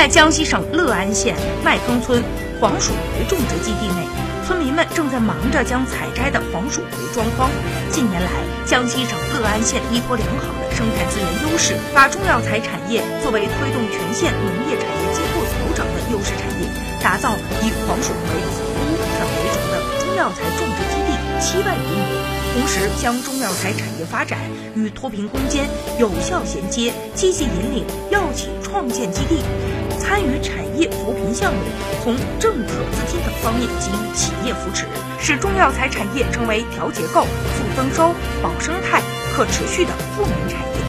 在江西省乐安县麦坑村黄薯葵种植基地内，村民们正在忙着将采摘的黄薯葵装筐。近年来，江西省乐安县依托良好的生态资源优势，把中药材产业作为推动全县农业产业结构调整的优势产业，打造以黄鼠葵、紫乌等为主的中药材种植基地七万余亩。同时，将中药材产业发展与脱贫攻坚有效衔接，积极引领药企创建基地参与产业扶贫项目，从政策、资金等方面给予企业扶持，使中药材产业成为调结构、促增收、保生态、可持续的富民产业。